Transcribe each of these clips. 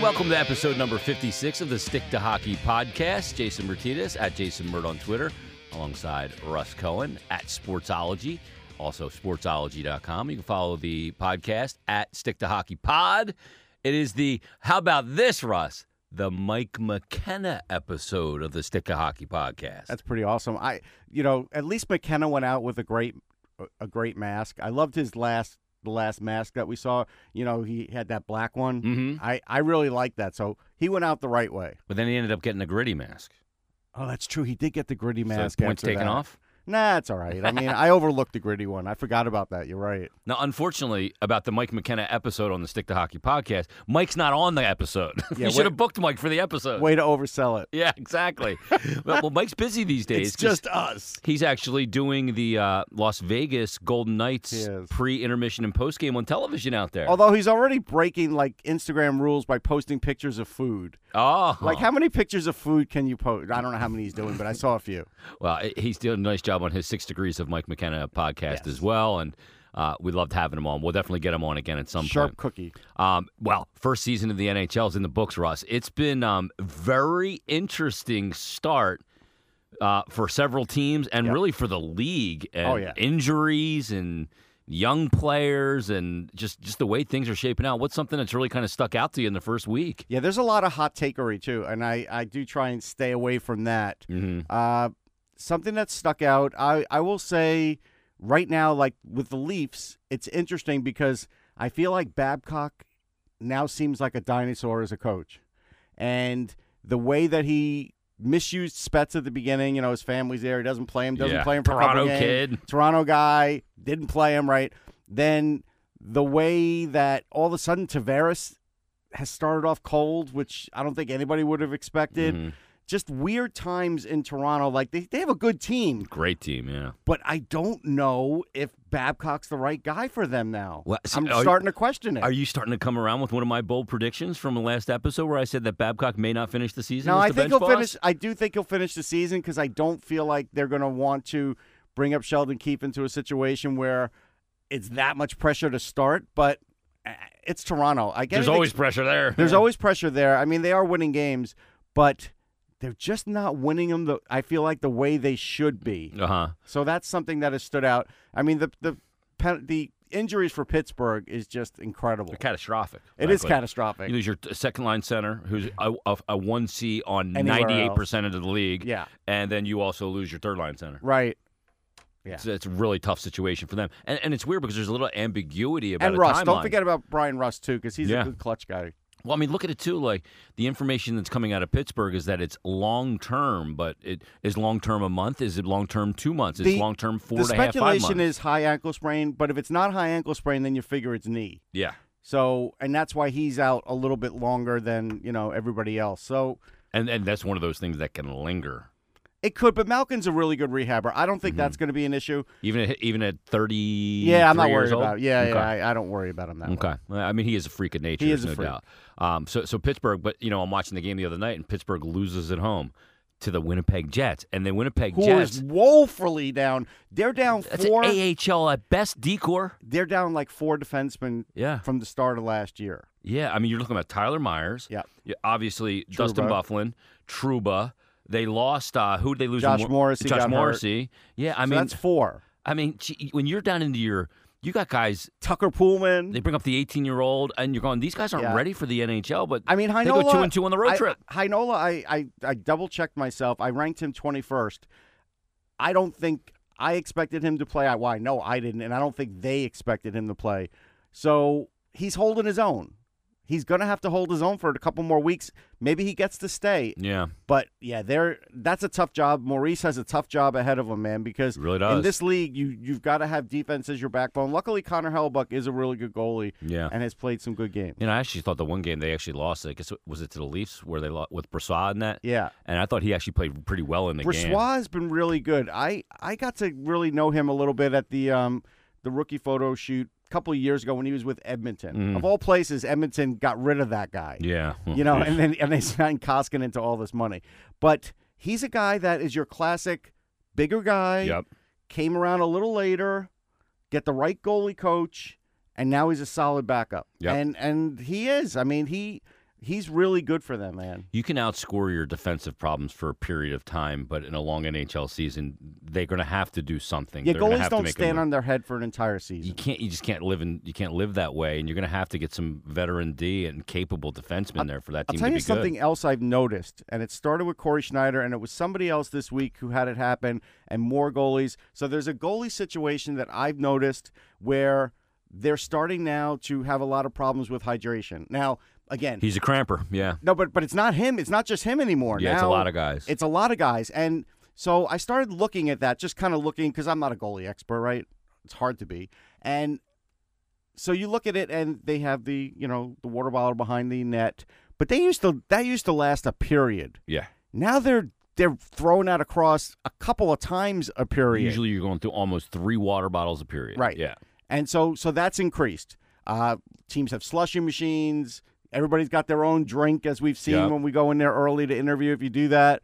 And welcome to episode number 56 of the Stick to Hockey podcast. Jason Martinez at Jason Mert on Twitter, alongside Russ Cohen at Sportsology, also sportsology.com. You can follow the podcast at Stick to Hockey Pod. It is the, how about this, Russ? The Mike McKenna episode of the Stick to Hockey podcast. That's pretty awesome. I, you know, at least McKenna went out with a great, a great mask. I loved his last, the last mask that we saw. You know, he had that black one. Mhm. I, I really like that. So he went out the right way. But then he ended up getting a gritty mask. Oh, that's true. He did get the gritty So mask. points after taken that. off. Nah, it's all right. I mean, I overlooked the gritty one. I forgot about that. You're right. Now, unfortunately, about the Mike McKenna episode on the Stick to Hockey podcast, Mike's not on the episode. Yeah, you should have booked Mike for the episode. Way to oversell it. Yeah, exactly. well, well, Mike's busy these days. It's just us. he's actually doing the uh, Las Vegas Golden Knights pre-intermission and post-game on television out there. Although he's already breaking like Instagram rules by posting pictures of food. oh, Like, how many pictures of food can you post? I don't know how many he's doing, but I saw a few. well, he's doing a nice job on his Six Degrees of Mike McKenna podcast as well, and uh, we loved having him on. We'll definitely get him on again at some point. Sharp point. cookie. Um, well, first season of the NHL is in the books, Russ. It's been um, very interesting start uh, for several teams and Yep. really for the league. And Oh, yeah. injuries and young players and just just the way things are shaping out. What's something that's really kind of stuck out to you in the first week? Yeah, there's a lot of hot takery too, and I, I do try and stay away from that. Mm-hmm. Uh, something that stuck out, I, I will say right now, like with the Leafs, it's interesting because I feel like Babcock now seems like a dinosaur as a coach. And the way that he misused Spezza at the beginning, you know, his family's there, he doesn't play him, doesn't Yeah. play him for a Toronto kid. Toronto guy, didn't play him right. Then the way that all of a sudden Tavares has started off cold, which I don't think anybody would have expected. Mhm. Just weird times in Toronto. Like they, they have a good team, Great team, yeah. but I don't know if Babcock's the right guy for them now. Well, see, I'm are you- starting to question it. Are you starting to come around with one of my bold predictions from the last episode where I said that Babcock may not finish the season? no, I think he'll boss? finish. I do think he'll finish the season because I don't feel like they're going to want to bring up Sheldon Keefe into a situation where it's that much pressure to start. But uh, it's Toronto. I guess There's always pressure there. There's Yeah. always pressure there. I mean, they are winning games, but they're just not winning them. The I feel like the way they should be. Uh huh. So that's something that has stood out. I mean, the the pen, the injuries for Pittsburgh is just incredible. They're catastrophic. It is frankly. catastrophic. You lose your second line center, who's a, a, a one C on ninety eight percent of the league, Yeah, and then you also lose your third line center. right. Yeah. It's, it's a really tough situation for them, and, and it's weird because there's a little ambiguity about And Russ, don't forget about Bryan Rust too, because he's Yeah. a good clutch guy. Well, I mean, look at it too. Like the information that's coming out of Pittsburgh is that it's long term, but it is long term a month. Is it long term two months? Is The- long term four the and a half, five speculation months? is high ankle sprain, but if it's not high ankle sprain, then you figure it's knee. yeah, So, and that's why he's out a little bit longer than you know everybody else. So and and that's one of those things that can linger. It could, but Malkin's a really good rehabber. I don't think Mm-hmm. that's going to be an issue. Even at, even at thirty. Yeah, I'm not worried old? about. It. Yeah, Okay. yeah, I, I don't worry about him that. Okay. Well, I mean, he is a freak of nature. He is no freak. doubt. Um, so, so Pittsburgh, but you know, I'm watching the game the other night, and Pittsburgh loses at home to the Winnipeg Jets, and the Winnipeg Who Jets. is woefully down? They're down That's four. an AHL at best decor. They're down like four defensemen Yeah, from the start of last year. yeah. I mean, you're looking at Tyler Myers. Yeah, obviously Dustin Byfuglien, Trouba. They lost. Uh, who did they lose? Josh Mor- Morrissey Josh got hurt. Morrissey. Yeah, I so mean, that's four. I mean, when you're down into your, you got guys. Tucker Poolman. They bring up the 18 year old, and you're going. These guys aren't Yeah. ready for the NHL. But I mean, they Heinola. go two and two on the road I- trip. Heinola, I, I, I double checked myself. I ranked him 21st. I don't think I expected him to play. I, well, I know I didn't, and I don't think they expected him to play. So he's holding his own. He's going to have to hold his own for a couple more weeks. Maybe he gets to stay. Yeah, But yeah, there that's a tough job. Maurice has a tough job ahead of him, man, because really in this league you you've got to have defense as your backbone. Luckily Connor Hellebuyck is a really good goalie yeah. and has played some good games. You know, I actually thought the one game they actually lost. I guess was it to the Leafs where they lost with Brossoit in that. Yeah. And I thought he actually played pretty well in the game. Brossoit has been really good. I, I got to really know him a little bit at the um the rookie photo shoot couple of years ago when he was with Edmonton. Mm. Of all places, Edmonton got rid of that guy. Yeah, You know, and then and they signed Koskinen to all this money. But he's a guy that is your classic bigger guy. yep. Came around a little later, get the right goalie coach, and now he's a solid backup. Yep. And and he is. I mean, he He's really good for them, man. You can outscore your defensive problems for a period of time, but in a long NHL season, they're going to have to do something. Yeah, They're goalies have to don't stand on their head for an entire season. You can't. You just can't live in. You can't live that way, and you're going to have to get some veteran D and capable defensemen there for that I'll team tell to you something good. else I've noticed, and it started with Cory Schneider, and it was somebody else this week who had it happen, and more goalies. So there's a goalie situation that I've noticed where they're starting now to have a lot of problems with hydration. Now, again, He's a cramper. Yeah. no, but but it's not him. It's not just him anymore. Yeah, it's a lot of guys. It's a lot of guys, and so I started looking at that, just kind of looking because I'm not a goalie expert, right? It's hard to be, and so you look at it, and they have the you know the water bottle behind the net, but they used to that used to last a period. yeah. Now they're they're throwing that across a couple of times a period. Usually, you're going through almost three water bottles a period. Right. Yeah. And so so that's increased. Uh, teams have slushy machines. Everybody's got their own drink, as we've seen Yep. when we go in there early to interview. If you do that,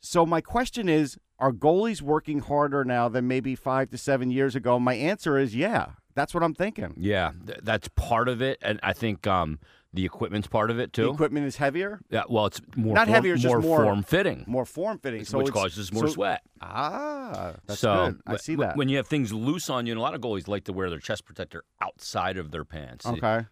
so my question is: Are goalies working harder now than maybe five to seven years ago? My answer is yeah. That's what I'm thinking. Yeah. Th- that's part of it, and I think um, the equipment's part of it The too. equiment is heavier, yeah. Well, it's more Not form, heavier, it's just more, more- form fitting, more form fitting, so which causes more so- sweat. Ah, that's so good. I see that. when you have things loose on you, and a lot of goalies like to wear their chest protector outside of their pants. Okay.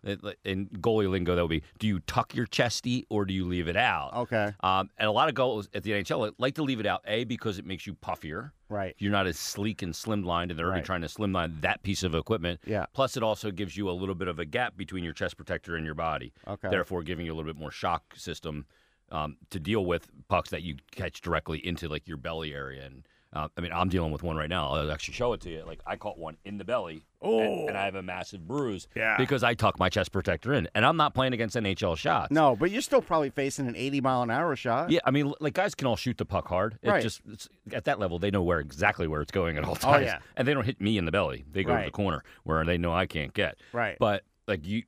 In goalie lingo, that would be: Do you tuck your chesty or do you leave it out? okay, Um, and a lot of goals at the NHL like to leave it out. A because it makes you puffier. Right. You're not as sleek and slimlined, and they're already Right. trying to slimline that piece of equipment. Yeah. Plus, it also gives you a little bit of a gap between your chest protector and your body. Okay. Therefore, giving you a little bit more shock system um, to deal with pucks that you catch directly into like your belly area. And uh, I mean, I'm dealing with one right now. I'll actually show it to you. Like I caught one in the belly, and, and I have a massive bruise Yeah. because I tuck my chest protector in, and I'm not playing against NHL shots. No, but you're still probably facing an 80 mile an hour shot. Yeah, I mean, like guys can all shoot the puck hard. It Right. just it's, at that level, they know where exactly where it's going at all Oh, times. yeah. and they don't hit me in the belly. They go to the corner where they know I can't get. Right. But like you,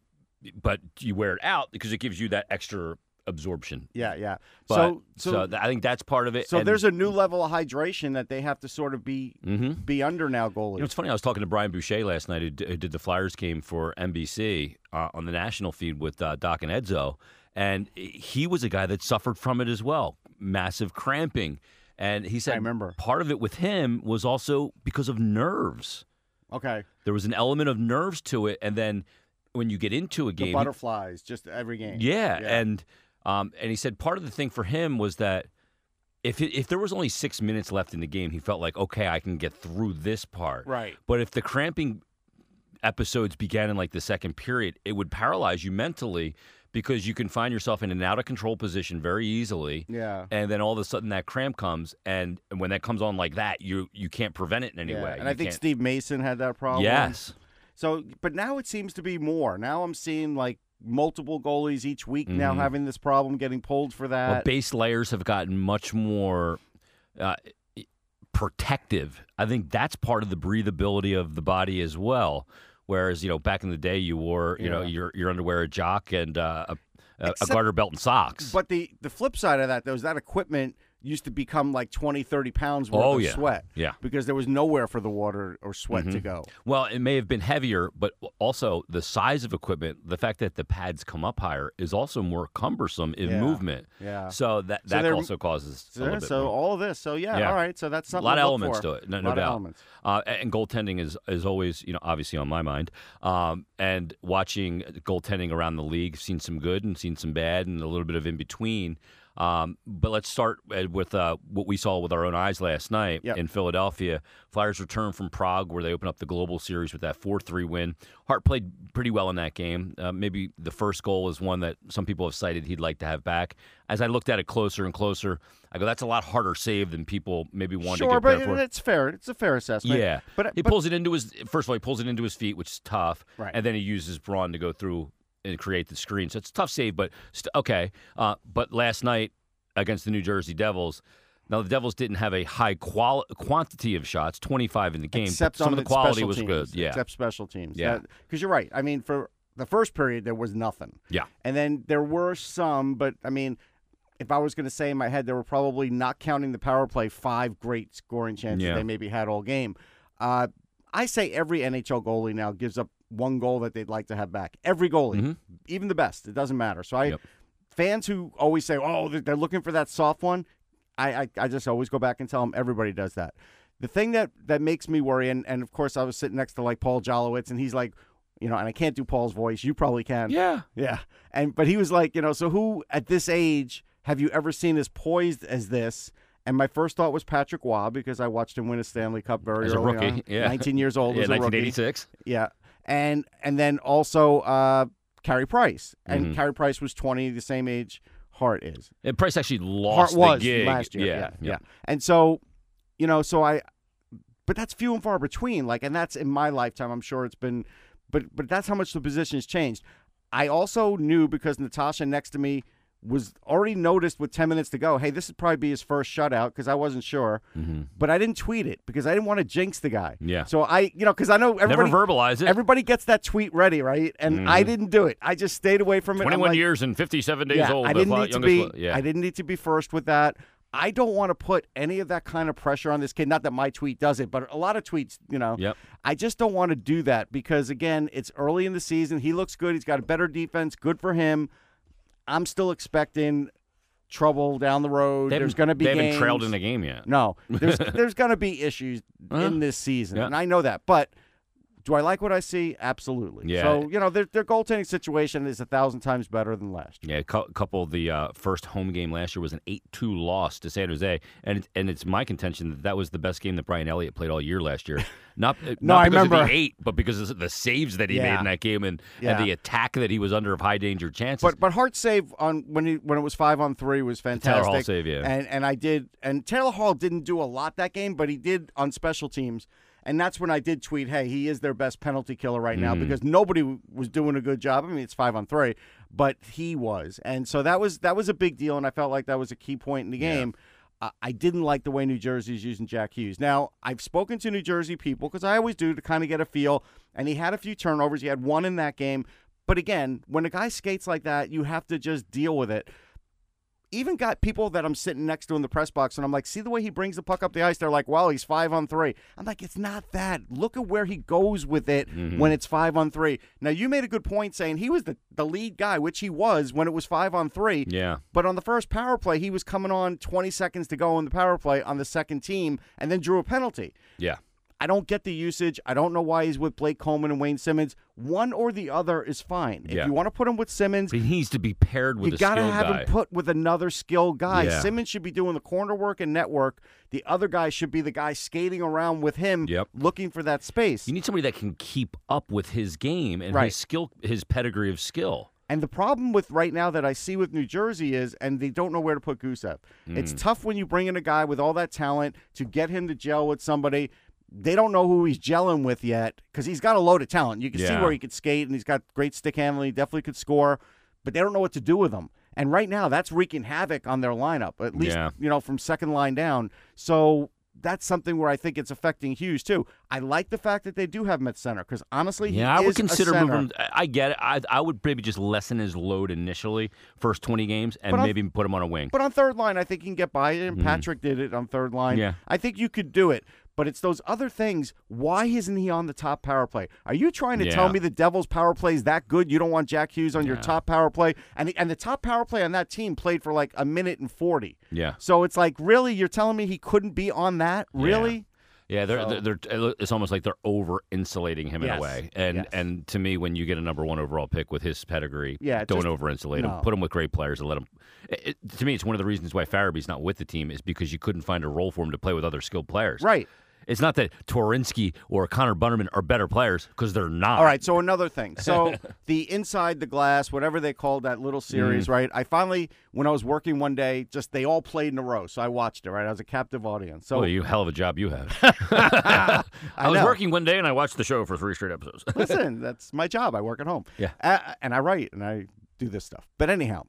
but you wear it out because it gives you that extra absorption. Yeah, yeah. But, so, so, so, th- I think that's part of it. so and- there's a new level of hydration that they have to sort of be Mhm. be under now, Goalie. You know, it's funny. I was talking to Brian Boucher last night, who d- who did the Flyers game for NBC uh, on the national feed with uh, Doc and Edzo, and he was a guy that suffered from it as well, massive cramping. And he said, I remember. part of it with him was also because of nerves. okay, There was an element of nerves to it, and then when you get into a game, he- butterflies, just every game. yeah, Yeah. and um, and he said part of the thing for him was that if it, if there was only six minutes left in the game, he felt like okay, I can get through this part. Right. But if the cramping episodes began in like the second period, it would paralyze you mentally because you can find yourself in an out of control position very easily. Yeah. And then all of a sudden that cramp comes, and when that comes on like that, you you can't prevent it in any yeah. way. And You I think can't- Steve Mason had that problem. yes, So, but now it seems to be more. Now I'm seeing like multiple goalies each week now Mhm. having this problem, getting pulled for that. well, base layers have gotten much more uh, protective. I think that's part of the breathability of the body as well. Whereas you know back in the day, you wore you know your your underwear, a jock, and uh, a, a, a garter belt and socks. but the the flip side of that though is that equipment used to become like 20, 30 pounds worth Oh, of yeah. sweat. Yeah. Because there was nowhere for the water or sweat to go. Well, it may have been heavier, but also the size of equipment, the fact that the pads come up higher is also more cumbersome in Yeah. movement. Yeah. So that that they're- also causes a So, little bit so all of this. So yeah, Yeah. all right. So that's a something. lot of elements for. to it, no, no lot of doubt. elements. Uh, and goaltending is is always, you know, obviously on my mind. Um, and watching goaltending around the league, seen some good and seen some bad, and a little bit of in between. Um, but let's start uh, with uh, what we saw with our own eyes last night Yep. in Philadelphia. Flyers returned from Prague, where they opened up the Global Series with that 4 3 win. Hart played pretty well in that game. Uh, maybe the first goal is one that some people have cited he'd like to have back. As I looked at it closer and closer, I go, that's a lot harder save than people maybe wanted Sure, to give but credit for. it's fair. It's a fair assessment. Yeah, but he but, pulls it into his first of all. He pulls it into his feet, which is tough, Right. and then he uses brawn to go through and create the screen. So it's a tough save, but st- okay. Uh, but last night against the New Jersey Devils, now the Devils didn't have a high qual- quantity of shots, twenty five in the game, except but some of the quality was teams, good. Yeah, Except special teams. Yeah. Because you're right. I mean, for the first period, there was nothing. yeah. And then there were some, but I mean, if I was going to say in my head, there were probably not counting the power play, five great scoring chances Yeah. they maybe had all game. Uh, I say every NHL goalie now gives up one goal that they'd like to have back. Every goalie, Mhm. even the best, it doesn't matter. So I, Yep. fans who always say, "Oh, they're looking for that soft one," I, I I just always go back and tell them everybody does that. The thing that that makes me worry, and and of course I was sitting next to like Paul Jolowitz, and he's like, you know, and I can't do Paul's voice. You probably can. Yeah. Yeah. And but he was like, you know, so who at this age have you ever seen as poised as this? And my first thought was Patrick Roy because I watched him win a Stanley Cup very As a early rookie, on. yeah. 19 years old Yeah, as a rookie. 1986. Yeah. And and then also uh Carey Price. And Mhm. Carey Price was 20, the same age Hart is. And Price actually Hart lost was the gig last year. Yeah, Yeah, yeah. And so, you know, so I but that's few and far between. Like and that's in my lifetime. I'm sure it's been but but that's how much the position has changed. I also knew because Natasha next to me was already noticed with 10 minutes to go, hey, this would probably be his first shutout because I wasn't sure. Mhm. But I didn't tweet it because I didn't want to jinx the guy. Yeah. So I, you know, because I know Never everybody, verbalize it. everybody gets that tweet ready, right? And I Mhm. didn't do it. I just stayed away from it. 21 like, years and 57 days yeah, old. I didn't need to be. one- Yeah. I didn't need to be first with that. I don't want to put any of that kind of pressure on this kid. Not that my tweet does it, but a lot of tweets, you know. Yep. I just don't want to do that because again, it's early in the season. He looks good. He's got a better defense. Good for him. I'm still expecting trouble down the road. They There's going to be They haven't trailed in a game yet. No, there's there's going to be issues Uh-huh. in this season, Yeah. and I know that. But do I like what I see? Absolutely. Yeah. So you know, their their goaltending situation is a thousand times better than last year. Yeah, a couple of the uh, first home game last year was an 8-2 loss to San Jose, and it, and it's my contention that that was the best game that Brian Elliott played all year last year. Not No, not I because of remember. the eight, but because of the saves that he Yeah. made in that game and, Yeah. and the attack that he was under of high danger chances. But but Hart save on when he when it was five on three was fantastic. Taylor. Hall save, yeah. And and I did and Taylor Hall didn't do a lot that game, but he did on special teams. And that's when I did tweet, "Hey, he is their best penalty killer right now Mhm. because nobody w- was doing a good job. I mean, it's five on three, but he was, and so that was that was a big deal, and I felt like that was a key point in the Yeah. game. I I didn't like the way New Jersey is using Jack Hughes. Now, I've spoken to New Jersey people because I always do to kind of get a feel, and he had a few turnovers. He had one in that game. But again, when a guy skates like that, you have to just deal with it. Even got people that I'm sitting next to in the press box, and I'm like, see the way he brings the puck up the ice? They're like, well, he's five on three. I'm like, it's not that. Look at where he goes with it Mhm. when it's five on three. Now, you made a good point saying he was the, the lead guy, which he was when it was five on three. yeah, But on the first power play, he was coming on 20 seconds to go in the power play on the second team and then drew a penalty. yeah. I don't get the usage. I don't know why he's with Blake Coleman and Wayne Simmonds. One or the other is fine. If Yeah. you want to put him with Simmonds, But he needs to be paired with you got to have guy. him put with another skilled guy. Yeah. Simmonds should be doing the corner work and network. The other guy should be the guy skating around with him, Yep. looking for that space. you need somebody that can keep up with his game and Right. his skill, his pedigree of skill. And the problem with right now that I see with New Jersey is, and they don't know where to put Gusev. It's Mm. tough when you bring in a guy with all that talent to get him to gel with somebody. They don't know who he's gelling with yet because he's got a load of talent. You can see where he could skate and he's got great stick handling. He definitely could score, but they don't know what to do with him. And right now, that's wreaking havoc on their lineup, at least Yeah. you know from second line down. So that's something where I think it's affecting Hughes too. I like the fact that they do have him at center because honestly, he Yeah, I would consider moving. I- get it. I, I would maybe just lessen his load initially, first 20 games, and on- maybe put him on a wing. But on third line, I think he can get by it. And mm-hmm. Patrick did it on third line. Yeah. I think you could do it. But it's those other things. Why isn't he on the top power play? Are you trying to Yeah. tell me the Devils' power play is that good? You don't want Jack Hughes on your top power play? And and the top power play on that team played for like a minute and 40. yeah. So it's like, really? You're telling me he couldn't be on that? Really? Yeah, they're, So- they're, they're it's almost like they're over insulating him in a way. And Yes. and to me, when you get a number one overall pick with his pedigree, Yeah, don't just- over insulate no. him. Put him with great players and let him. It, it- to me, it's one of the reasons why Farabee's not with the team is because you couldn't find a role for him to play with other skilled players. Right. It's not that Twarynski or Connor Bunnaman are better players because they're not. All right, so another thing. So the inside the glass, whatever they called that little series, Mm. right? I finally, when I was working one day, just they all played in a row. So I watched it, right? I was a captive audience. So Oh, you hell of a job you have. I, was know. working one day and I watched the show for three straight episodes. listen, that's my job. I work at home. Yeah. Uh, and I write and I do this stuff. But anyhow,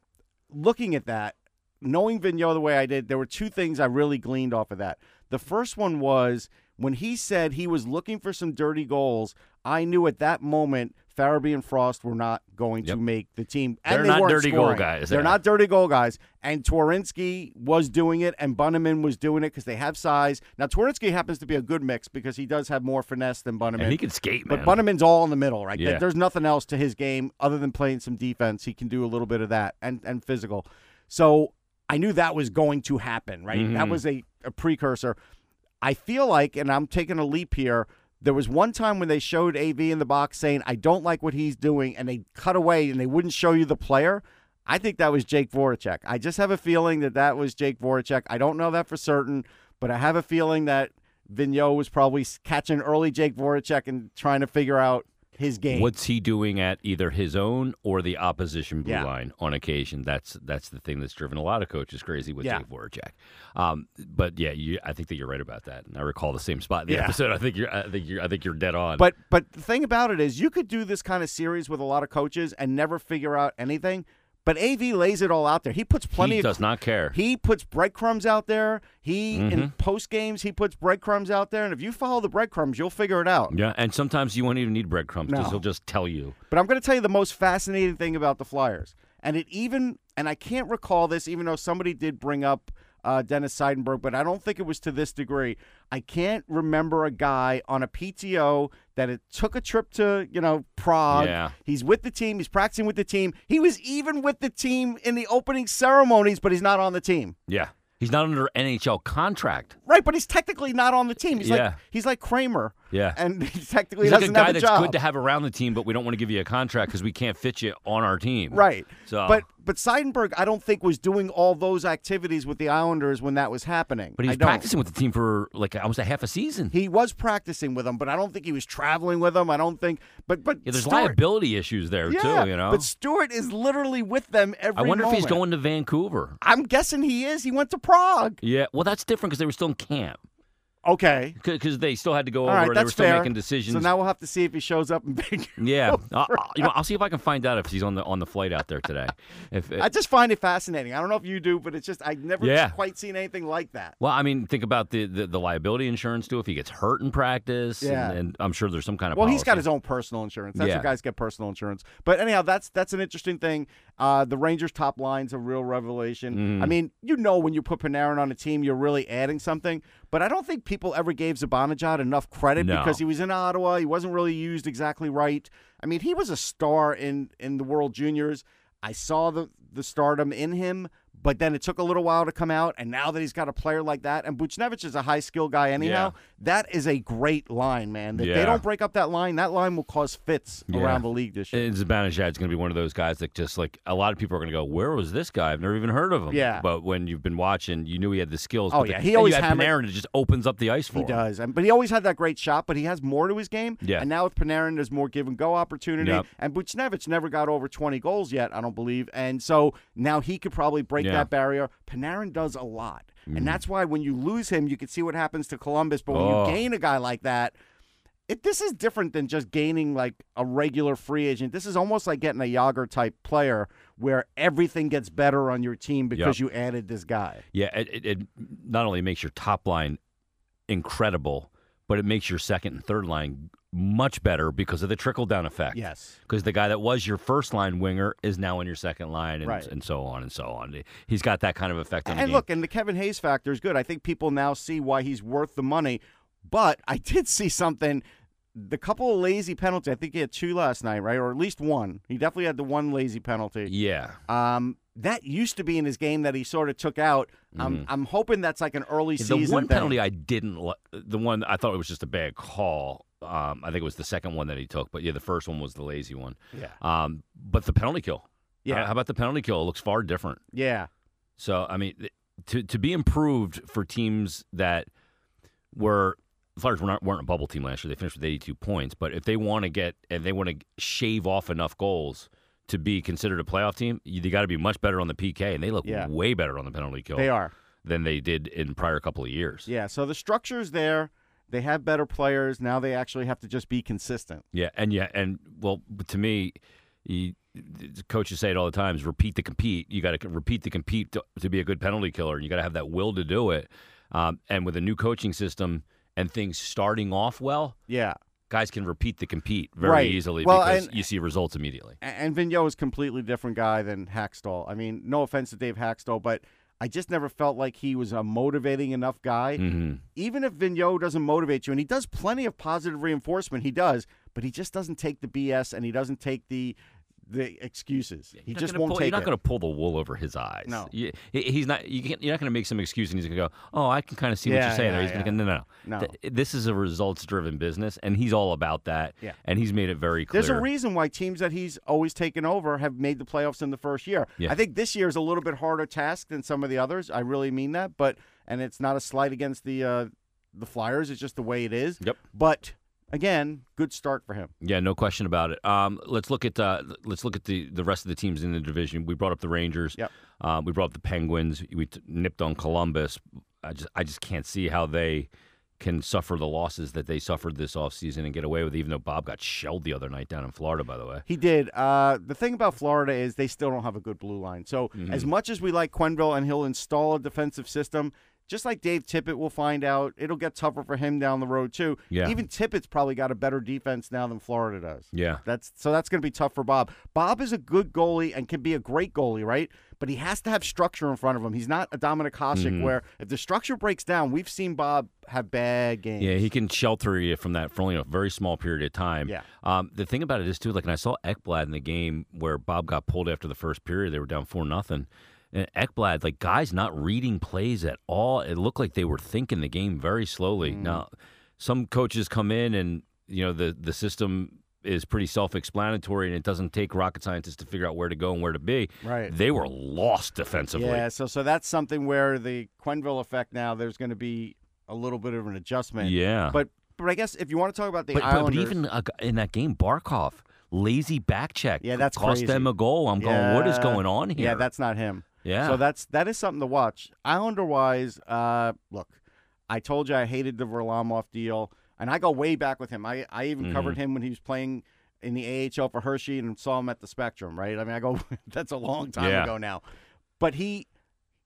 looking at that, knowing Vigneault the way I did, there were two things I really gleaned off of that. The first one was when he said he was looking for some dirty goals, I knew at that moment Farabee and Frost were not going Yep. to make the team. And They're they not dirty goal guys, They're yeah. not dirty goal guys. And Twarynski was doing it, and Bunnaman was doing it because they have size. Now, Twarynski happens to be a good mix because he does have more finesse than Bunnaman. And he can skate, man. But Bunnaman's all in the middle, right? Yeah. There's nothing else to his game other than playing some defense. He can do a little bit of that and, and physical. So I knew that was going to happen, right? That Mhm. was a, a precursor. I feel like, and I'm taking a leap here, there was one time when they showed AV in the box saying, I don't like what he's doing, and they cut away and they wouldn't show you the player. I think that was Jake Voracek. I just have a feeling that that was Jake Voracek. I don't know that for certain, but I have a feeling that Vigneault was probably catching early Jake Voracek and trying to figure out his game. What's he doing at either his own or the opposition blue Yeah. line on occasion? That's that's the thing that's driven a lot of coaches crazy with Yeah. Jake Voracek. Um, but yeah, you, I think that you're right about that. And I recall the same spot in the Yeah. episode. I think you're I think you're I think you're dead on. But but the thing about it is, you could do this kind of series with a lot of coaches and never figure out anything. But AV lays it all out there. He puts plenty he of does not care. He puts breadcrumbs out there. He in Mm-hmm. post games he puts breadcrumbs out there, and if you follow the breadcrumbs, you'll figure it out. yeah, and sometimes you won't even need breadcrumbs because No. he'll just tell you. But I'm going to tell you the most fascinating thing about the Flyers, and it even and I can't recall this, even though somebody did bring up uh, Dennis Seidenberg, but I don't think it was to this degree. I can't remember a guy on a PTO that it took a trip to you know Prague. Yeah. He's with the team. He's practicing with the team. He was even with the team in the opening ceremonies, but he's not on the team. Yeah, he's not under NHL contract. Right, but he's technically not on the team. He's Yeah. like he's like Kramer. Yeah. and he technically He's like a doesn't guy have a that's job. good to have around the team, but we don't want to give you a contract because we can't fit you on our team. Right. So, But but Seidenberg, I don't think was doing all those activities with the Islanders when that was happening. but he I was don't. practicing with the team for like almost a half a season. He was practicing with them, but I don't think he was traveling with them. I don't think. But but yeah, there's Stewart, liability issues there Yeah, too. You know. but Stewart is literally with them every. I wonder if he's going to Vancouver. I'm guessing he is. He went to Prague. Yeah, well, that's different because they were still in camp Okay. because they still had to go All over. right, and they were still fair. making decisions. So now we'll have to see if he shows up in Vancouver. yeah, I'll, I'll- you know, I'll see if I can find out if he's on the on the flight out there today. If I just find it fascinating. I don't know if you do, but it's just I've never Yeah. quite seen anything like that. well, I mean, think about the, the, the liability insurance too. If he gets hurt in practice, Yeah. and, and I'm sure there's some kind of. Well, he's got his own personal insurance. That's Yeah. what guys get personal insurance. But anyhow, that's that's an interesting thing. Uh, the Rangers' top line's a real revelation. Mm-hmm. I mean, you know, when you put Panarin on a team, you're really adding something. But I don't think people ever gave Zibanejad enough credit No. because he was in Ottawa. He wasn't really used exactly right. I mean, he was a star in in the World Juniors. I saw the the stardom in him. But then it took a little while to come out, and now that he's got a player like that, and Buchnevich is a high skill guy anyhow, that is a great line, man. If Yeah. they don't break up that line, that line will cause fits Yeah. around the league this year. And Zibanejad's going to be one of those guys that just like a lot of people are going to go, "Where was this guy? I've never even heard of him." Yeah. But when you've been watching, you knew he had the skills. Oh, but the- yeah, he always had hammered- Panarin. It just opens up the ice for He him. He does, and, but he always had that great shot. But he has more to his game. Yeah. And now with Panarin, there's more give and go opportunity. Yep. And Buchnevich never got over 20 goals yet, I don't believe. And so now he could probably break Yeah. Mm. that barrier. Panarin does a lot, and that's why when you lose him, you can see what happens to Columbus. But when Oh. you gain a guy like that. It, this is different than just gaining like a regular free agent. This is almost like getting a Jagr type player where everything gets better on your team because you added this guy. Yeah, it, it not only makes your top line incredible, but it makes your second and third line much better because of the trickle down effect. Yes. Because the guy that was your first line winger is now in your second line, and, Right. and so on and so on. He's got that kind of effect on the And look, and the Kevin Hayes factor is good. I think people now see why he's worth the money. But I did see something. The couple of lazy penalties. I think he had two last night, right, or at least one. He definitely had the one lazy penalty. yeah, Um, that used to be in his game that he sort of took out. I'm I'm hoping that's like an early Mm-hmm. the season one thing. penalty I didn't, li- the one I thought it was just a bad call. Um, I think it was the second one that he took, but yeah, the first one was the lazy one. Yeah. Um, but the penalty kill. Yeah. How about the penalty kill? It looks far different. Yeah. So I mean, to to be improved for teams that were Flyers were not, weren't a bubble team last year. They finished with 82 points, but if they want to get and they want to shave off enough goals to be considered a playoff team, you, got to be much better on the PK, and they look Yeah. way better on the penalty kill They are. than they did in prior couple of years. Yeah. So the structure's there. They have better players. Now they actually have to just be consistent. Yeah, and yeah, and well, to me, you, coaches say it all the time: is repeat the compete. You got to repeat the compete to, to be a good penalty killer. and You got to have that will to do it. Um, and with a new coaching system and things starting off well, Yeah. guys can repeat the compete very Right. easily Well, because and- you see results immediately. And Vigneault is completely different guy than Hakstol. I mean, no offense to Dave Hakstol, but I just never felt like he was a motivating enough guy. hmm Even if Vigneault doesn't motivate you, and he does plenty of positive reinforcement, he does, but he just doesn't take the BS and he doesn't take the the excuses. he just won't pull, take You're not going to pull the wool over his eyes. No. You- he- he's not. You you're not going to make some excuse and he's going to go, "Oh, I can kind of see what you're saying." there. yeah, He's going to go, "No, no, No. no. Th- This is a results-driven business, and he's all about that. Yeah. And he's made it very clear. There's a reason why teams that he's always taken over have made the playoffs in the first year. Yeah. I think this year is a little bit harder task than some of the others. I really mean that, but and it's not a slight against the uh, the Flyers. It's just the way it is. Yep. But again, good start for him. Yeah, no question about it. Um, let's look at uh, let's look at the, the rest of the teams in the division. We brought up the Rangers. Yep. Uh, we brought up the Penguins. We t- nipped on Columbus. I just I just can't see how they can suffer the losses that they suffered this offseason and get away with. it, Even though Bob got shelled the other night down in Florida, by the way. He did. Uh, the thing about Florida is they still don't have a good blue line. So Mm-hmm. as much as we like Quenneville and he'll install a defensive system, just like Dave Tippett will find out, it'll get tougher for him down the road too. Yeah. Even Tippett's probably got a better defense now than Florida does. Yeah. That's so that's going to be tough for Bob. Bob is a good goalie and can be a great goalie, right? But he has to have structure in front of him. He's not a Dominik Hasek Mm-hmm. where if the structure breaks down, we've seen Bob have bad games. Yeah, he can shelter you from that for only a very small period of time. Yeah. Um, the thing about it is too, like, and I saw Ekblad in the game where Bob got pulled after the first period. They were down four nothing. And Ekblad, like guys not reading plays at all. It looked like they were thinking the game very slowly. Mm. Now, some coaches come in and you know the the system is pretty self-explanatory and it doesn't take rocket scientists to figure out where to go and where to be. Right. They were lost defensively. Yeah, so so that's something where the Quenneville effect now there's going to be a little bit of an adjustment. Yeah. But but I guess if you want to talk about the But, Islanders, but even uh, in that game, Barkov, lazy back check. Yeah, that's cost crazy. them a goal. I'm going, what is going on here? yeah, that's not him. Yeah. So that's that is something to watch. Islander wise, uh, look, I told you I hated the Varlamov deal, and I go way back with him. I I even Mm-hmm. covered him when he was playing in the AHL for Hershey and saw him at the Spectrum. Right? I mean, I go that's a long time Yeah. ago now, but he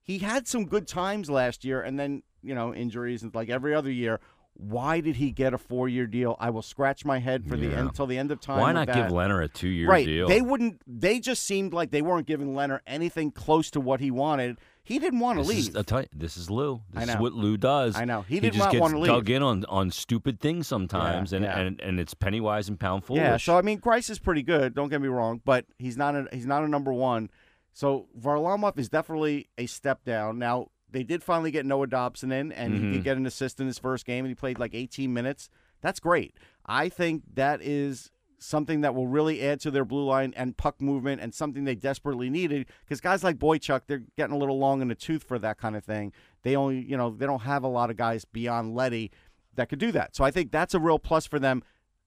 he had some good times last year, and then you know injuries and like every other year. Why did he get a four-year deal? I will scratch my head for the Yeah. end until the end of time. Why not give Lehner a two-year right. deal? They wouldn't. They just seemed like they weren't giving Lehner anything close to what he wanted. He didn't want to leave. is, you, this is Lou. This I is know. what Lou does. I know. He did just not gets wanna leave. dug in on, on stupid things sometimes, and, yeah. and and it's penny wise and pound foolish. yeah. So I mean, Greiss is pretty good. Don't get me wrong, but he's not a he's not a number one. So Varlamov is definitely a step down. Now they did finally get Noah Dobson in, and he Mm-hmm. did get an assist in his first game, and he played like 18 minutes. That's great. I think that is something that will really add to their blue line and puck movement, and something they desperately needed because guys like Boychuk, they're getting a little long in the tooth for that kind of thing. They only, you know, they don't have a lot of guys beyond Leddy that could do that. So I think that's a real plus for them.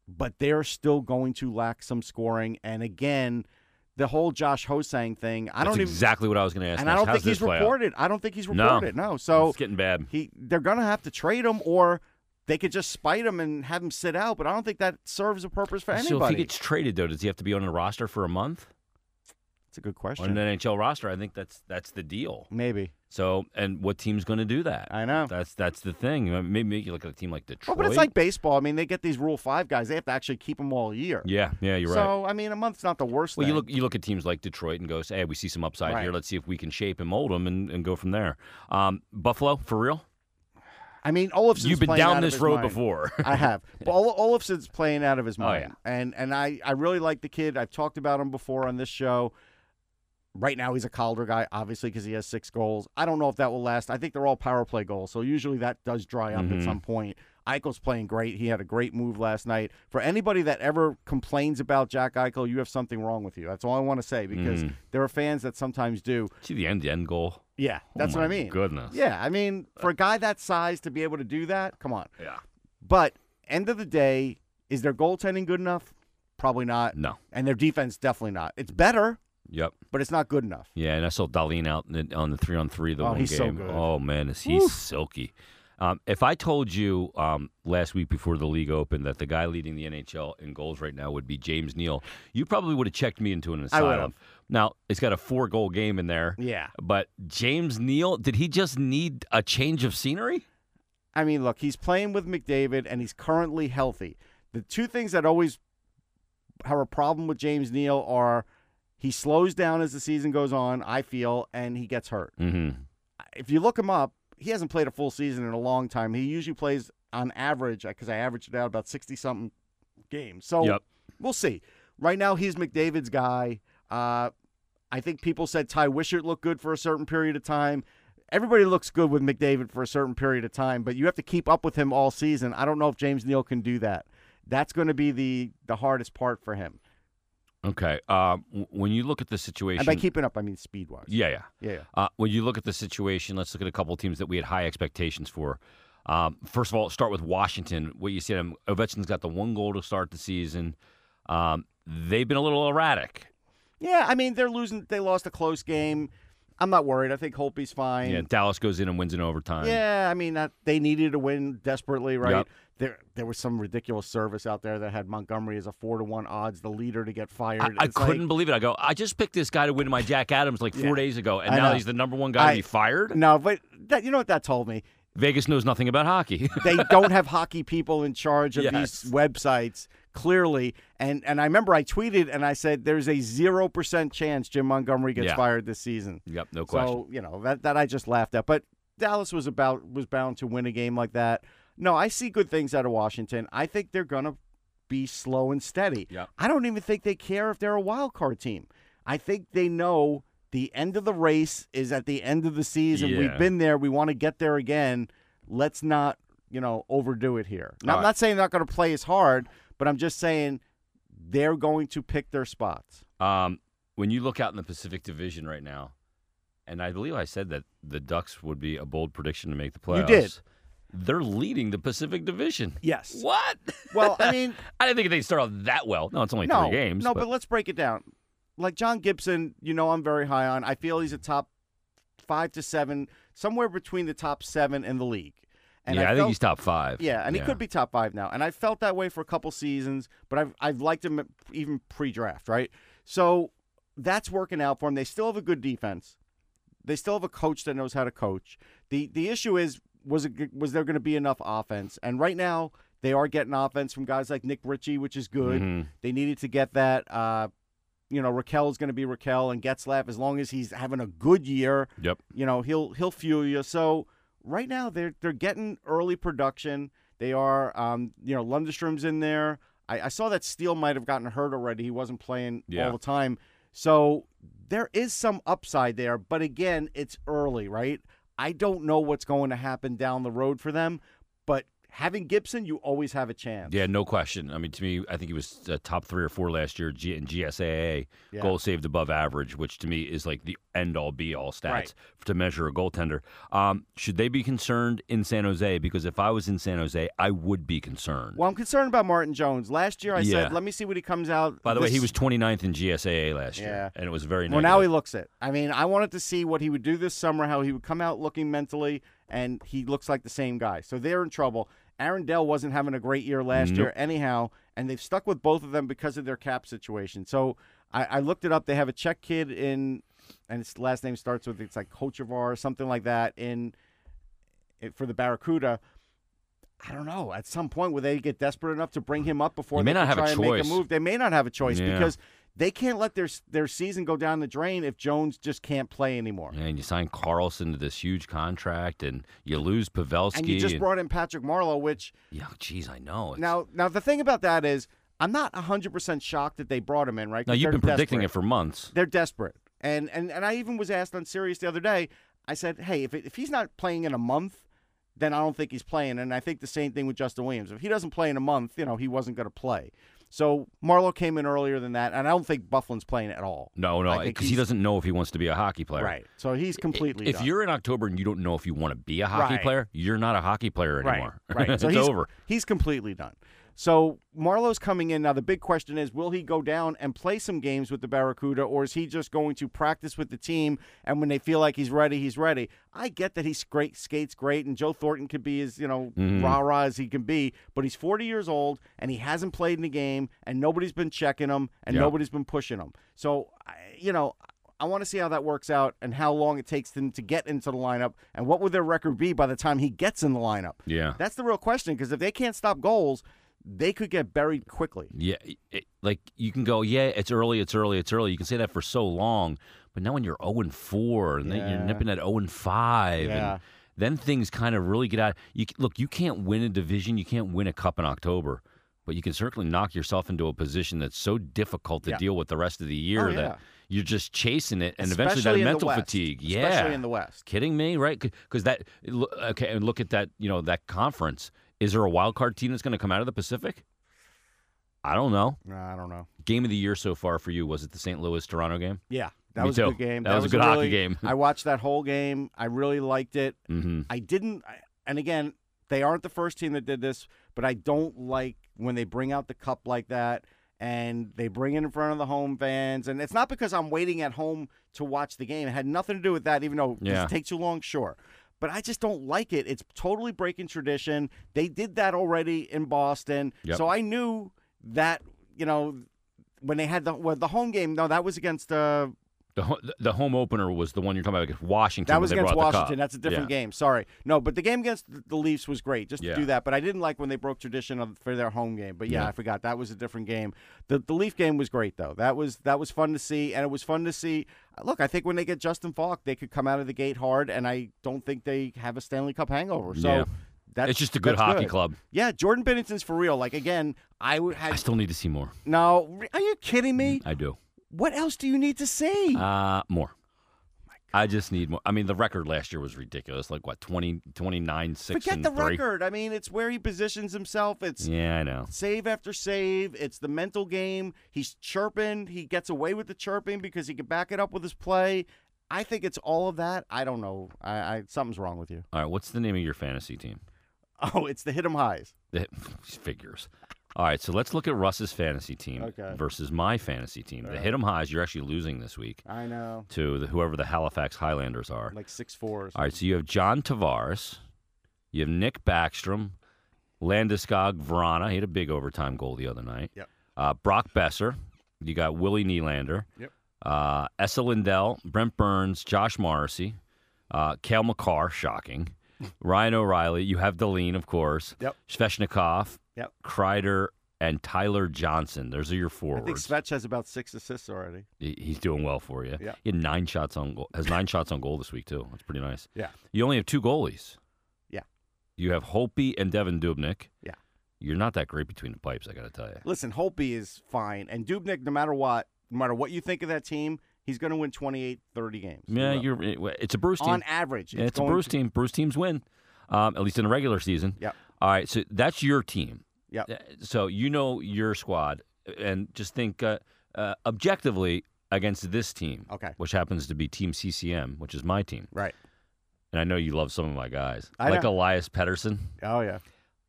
But they're still going to lack some scoring, and again. The whole Josh Ho-Sang thing, I That's don't even exactly what I was going to ask. and I don't How's think he's play out? reported. I don't think he's reported. No. So it's getting bad. he they're gonna have to trade him or they could just spite him and have him sit out, but I don't think that serves a purpose for anybody. So if he gets traded, though, does he have to be on the roster for a month? It's a good question. On an NHL roster, I think that's that's the deal. Maybe. So, and what team's going to do that? I know. That's that's the thing. Uh, Maybe you look at a team like Well, Detroit. but it's like baseball. I mean, they get these Rule Five guys. They have to actually keep them all year. yeah, yeah, you're right. so I mean, a month's not the worst. Well, you look you look at teams like Detroit and go, hey, we see some upside Right. here. Let's see if we can shape and mold them and, and go from there. Um, Buffalo, for real? I mean, Olofsson's You've been down this road mind. before. I have. But Olofsson's playing out of his Oh, mind. yeah. And and I, I really like the kid. I've talked about him before on this show. Right now, he's a Calder guy, obviously, because he has six goals. I don't know if that will last. I think they're all power play goals, so usually that does dry up Mhm. at some point. Eichel's playing great. He had a great move last night. For anybody that ever complains about Jack Eichel, you have something wrong with you. That's all I want to say because Mm. there are fans that sometimes do. see the end to end goal. Yeah, that's oh what I mean. Goodness. Yeah, I mean, for a guy that size to be able to do that, come on. Yeah. But end of the day, is their goaltending good enough? Probably not. No. And their defense definitely not. It's better, Yep. but it's not good enough. Yeah, and I saw Dahlin out in the- on the three on three the Oh, one he's so game. good. Oh man, is he silky? Um, if I told you um, last week before the league opened that the guy leading the NHL in goals right now would be James Neal, you probably would have checked me into an asylum. Now it's got a four goal game in there. Yeah. But James Neal, did he just need a change of scenery? I mean, look, he's playing with McDavid and he's currently healthy. The two things that always have a problem with James Neal are he slows down as the season goes on, I feel, and he gets hurt. Mm-hmm. If you look him up, he hasn't played a full season in a long time. He usually plays on average, because I averaged it out about 60 something games. So Yep. we'll see. Right now, he's McDavid's guy. Uh, I think people said Ty Wishart looked good for a certain period of time. Everybody looks good with McDavid for a certain period of time, but you have to keep up with him all season. I don't know if James Neal can do that. That's going to be the the hardest part for him. Okay. Um, w- when you look at the situation, And by keeping up, I mean speed wise. yeah, yeah. Yeah, yeah. Uh, when you look at the situation, let's look at a couple of teams that we had high expectations for. Um, first of all, start with Washington. What you see, um, Ovechkin's got the one goal to start the season. Um, they've been a little erratic. Yeah, I mean they're losing. They lost a close game. I'm not worried. I think Holtby's fine. Yeah, Dallas goes in and wins in overtime. Yeah, I mean that they needed to win desperately, right? Yep. There, there was some ridiculous service out there that had Montgomery as a four to one odds, the leader to get fired. I, I couldn't believe it. I go, I just picked this guy to win my Jack Adams like four Yeah. days ago, and I now know. he's the number one guy to be fired. no, but that, you know what that told me? Vegas knows nothing about hockey. They don't have hockey people in charge of Yes. these websites clearly. And and I remember I tweeted and I said there's a zero percent chance Jim Montgomery gets Yeah. fired this season. yep, no question. So you know that that I just laughed at. But Dallas was about was bound to win a game like that. No, I see good things out of Washington. I think they're gonna be slow and steady. Yep. I don't even think they care if they're a wild card team. I think they know the end of the race is at the end of the season. Yeah. We've been there. We want to get there again. Let's not, you know, overdo it here. Now, I'm right. not saying they're not going to play as hard, but I'm just saying they're going to pick their spots. Um, when you look out in the Pacific Division right now, and I believe I said that the Ducks would be a bold prediction to make the playoffs. You did. They're leading the Pacific Division. Yes. What? Well, I mean, I didn't think they'd start out that well. No, it's only no, three games. No, but. let's break it down. Like John Gibson, you know, I'm very high on. I feel he's a top five to seven, somewhere between the top seven in the league. And yeah, I, think felt- he's top five. Yeah, and he could be top five now. And I felt that way for a couple seasons, but I've I've liked him even pre-draft, right? So that's working out for him. They still have a good defense. They still have a coach that knows how to coach. the The issue is was it was there going to be enough offense? And right now they are getting offense from guys like Nick Ritchie, which is good. Mhm. They needed to get that. Uh, you know, Rakell is going to be Rakell, and Getzlaff as long as he's having a good year Yep. you know he'll he'll fuel you. So right now they're they're getting early production. They are, um, you know, Lundestrom's in there. I, I saw that Steel might have gotten hurt already. He wasn't playing Yeah. all the time. So there is some upside there, but again, it's early, right? I don't know what's going to happen down the road for them, but having Gibson, you always have a chance. Yeah, no question. I mean, to me, I think he was uh, top three or four last year G- in GSAA, Yeah. goal saved above average, which to me is like the end all be all stats Right. to measure a goaltender. Um, should they be concerned in San Jose? Because if I was in San Jose, I would be concerned. Well, I'm concerned about Martin Jones. Last year, I Yeah. said, let me see what he comes out. By the way, he was 29th in GSAA last Yeah. year, and it was very nice. Well, now he looks it. I mean, I wanted to see what he would do this summer, how he would come out looking mentally, and he looks like the same guy. So they're in trouble. Aaron Dell wasn't having a great year last Nope. year, anyhow, and they've stuck with both of them because of their cap situation. So I, I looked it up. They have a Czech kid in, and his last name starts with it's like Kochevar or something like that in, in for the Barracuda. I don't know. At some point, will they get desperate enough to bring him up before they may not have a try and make choice. a move? They may not have a choice Yeah. because they can't let their their season go down the drain if Jones just can't play anymore. Yeah, and you sign Karlsson to this huge contract, and you lose Pavelski. And you just brought in Patrick Marleau, which yeah, geez, I know. It's- now now the thing about that is I'm not 100% shocked that they brought him in, right? Now you've been predicting desperate. it for months. They're desperate. And and and I even was asked on Sirius the other day. I said, "Hey, if it, if he's not playing in a month, then I don't think he's playing." And I think the same thing with Justin Williams. If he doesn't play in a month, you know, he wasn't going to play. So Marleau came in earlier than that, and I don't think Byfuglien's playing at all. No, no, because he doesn't know if he wants to be a hockey player. Right. So he's completely If done. you're in October and you don't know if you want to be a hockey Right. player, you're not a hockey player Right, anymore. right. So it's he's, over. He's completely done. So Marleau's coming in now. The big question is, will he go down and play some games with the Barracuda, or is he just going to practice with the team? And when they feel like he's ready, he's ready. I get that he's great, skates great, and Joe Thornton could be as you know Mhm. rah rah as he can be, but he's 40 years old and he hasn't played in a game, and nobody's been checking him, and Yeah. nobody's been pushing him. So you know. I want to see how that works out and how long it takes them to get into the lineup and what would their record be by the time he gets in the lineup. Yeah. That's the real question because if they can't stop goals, they could get buried quickly. Yeah, it, like you can go, yeah, it's early, it's early, it's early. You can say that for so long, but now when you're 0 and 4 and then you're nipping at 0 and 5 Yeah. and then things kind of really get out. You look, you can't win a division, you can't win a cup in October, but you can certainly knock yourself into a position that's so difficult to Yeah. deal with the rest of the year Oh, yeah. that you're just chasing it and eventually Especially that in the mental fatigue. Especially yeah. in the West. Kidding me, right? Because that okay, and look at that. You know that conference. Is there a wild card team that's going to come out of the Pacific? I don't know. Nah, I don't know. Game of the year so far for you was it the St. Louis Toronto game? Yeah, that Me was too. a good game. That was a good hockey game. I watched that whole game. I really liked it. Mm-hmm. I didn't, and again, they aren't the first team that did this, but I don't like when they bring out the cup like that and they bring it in front of the home fans. And it's not because I'm waiting at home to watch the game. It had nothing to do with that, even though Yeah. it takes too long, sure. But I just don't like it. It's totally breaking tradition. They did that already in Boston. Yep. So I knew that, you know, when they had the well, the home game, no, that was against uh, The the home opener was the one you're talking about against Washington. That was against brought the cup. Washington. That's a different Yeah. game. Sorry. No, but the game against the Leafs was great just to Yeah. do that. But I didn't like when they broke tradition of, for their home game. But yeah, Yeah. I forgot that was a different game. The the Leaf game was great though. That was that was fun to see, and it was fun to see. Look, I think when they get Justin Faulk, they could come out of the gate hard, and I don't think they have a Stanley Cup hangover. So. That's, It's just a good hockey club. Yeah, Jordan Binnington's for real. Like again, I would I still need to see more. no. Are you kidding me? I do. What else do you need to see? Uh, more. I just need more. I mean, the record last year was ridiculous. Like what, 20, 29, 6 Forget and the 3? record. I mean, it's where he positions himself. It's Yeah, I know. save after save. It's the mental game. He's chirping. He gets away with the chirping because he can back it up with his play. I think it's all of that. I don't know. I, I something's wrong with you. All right, what's the name of your fantasy team? Oh, it's the hit 'em highs. The figures. All right, so let's look at Russ's fantasy team Okay. versus my fantasy team. The hit 'em highs, you're actually losing this week I know. to the, whoever the Halifax Highlanders are. Like six fours. All right, so you have John Tavares, you have Nick Backstrom, Landeskog Verana. He had a big overtime goal the other night. Yep. Uh, Brock Boeser. You got Willie Nylander. Yep. Uh, Esa Lindell, Brent Burns, Josh Morrissey, uh, Cale Makar, shocking. Ryan O'Reilly. You have Deline, of course. Yep. Svechnikov, Yep. Kreider, and Tyler Johnson. Those are your forwards. I think. Svetch has about six assists already. He- He's doing well for you. Yeah. He had nine shots on goal. Has nine shots on goal this week too. That's pretty nice. Yeah. You only have two goalies. Yeah. You have Holtby and Devan Dubnyk. Yeah. You're not that great between the pipes, I got to tell you. Listen, Holtby is fine. And Dubnik, no matter what, no matter what you think of that team, he's going to win 28, 30 games. Yeah, will. you're. It's a Bruce team. On average. Yeah, it's a Bruce to- team. Bruce teams win, um, at least in the regular season. Yep. All right, so that's your team. Yep. Uh, So you know your squad, and just think uh, uh, objectively against this team, Okay. which happens to be Team CCM, which is my team. Right. And I know you love some of my guys, I like know. Elias Pettersson, Oh, yeah.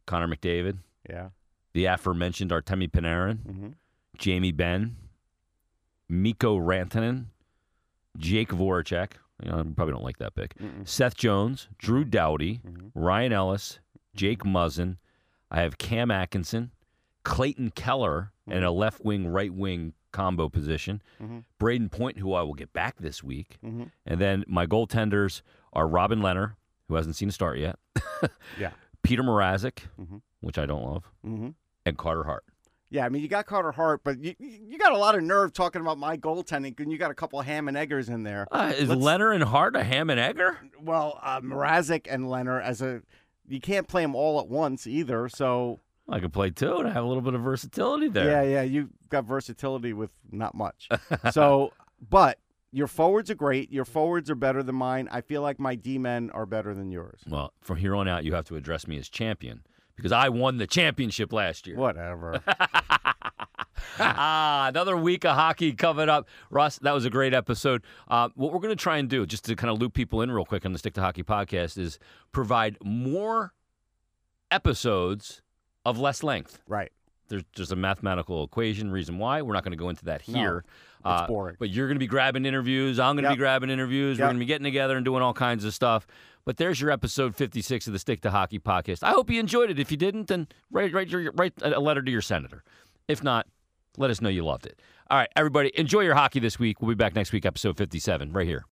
Connor McDavid, Yeah. the aforementioned Artemi Panarin, hmm Jamie Benn, Mikko Rantanen, Jake Voracek. You know, you probably don't like that pick. Mm-mm. Seth Jones, Drew Doughty, Mhm. Ryan Ellis, Jake Muzzin. I have Cam Atkinson, Clayton Keller, in a left wing, right wing combo position. Mhm. Brayden Point, who I will get back this week. Mhm. And then my goaltenders are Robin Lehner, who hasn't seen a start yet. Yeah. Petr Mrazek, Mhm. which I don't love, hmm and Carter Hart. Yeah, I mean, you got Carter Hart, but you you got a lot of nerve talking about my goaltending, and you got a couple of ham and eggers in there. Uh, is Let's- Lehner and Hart a ham and egger? Well, uh, Mrazek and Lehner as a you can't play them all at once either. So I could play two and have a little bit of versatility there. yeah, yeah, you got versatility with not much. so, but your forwards are great. Your forwards are better than mine. I feel like my D men are better than yours. Well, from here on out, you have to address me as champion because I won the championship last year. Whatever. ah, another week of hockey coming up. Russ, that was a great episode. Uh, what we're going to try and do, just to kind of loop people in real quick on the Stick to Hockey podcast, is provide more episodes of less length. right. There's just a mathematical equation, reason why. We're not going to go into that No, here. Uh, boring. But you're going to be grabbing interviews. I'm going to Yep. be grabbing interviews. We're going to be getting together and doing all kinds of stuff. But there's your episode 56 of the Stick to Hockey podcast. I hope you enjoyed it. If you didn't, then write, write, your, write a letter to your senator. If not, let us know you loved it. All right, everybody, enjoy your hockey this week. We'll be back next week, episode 57, right here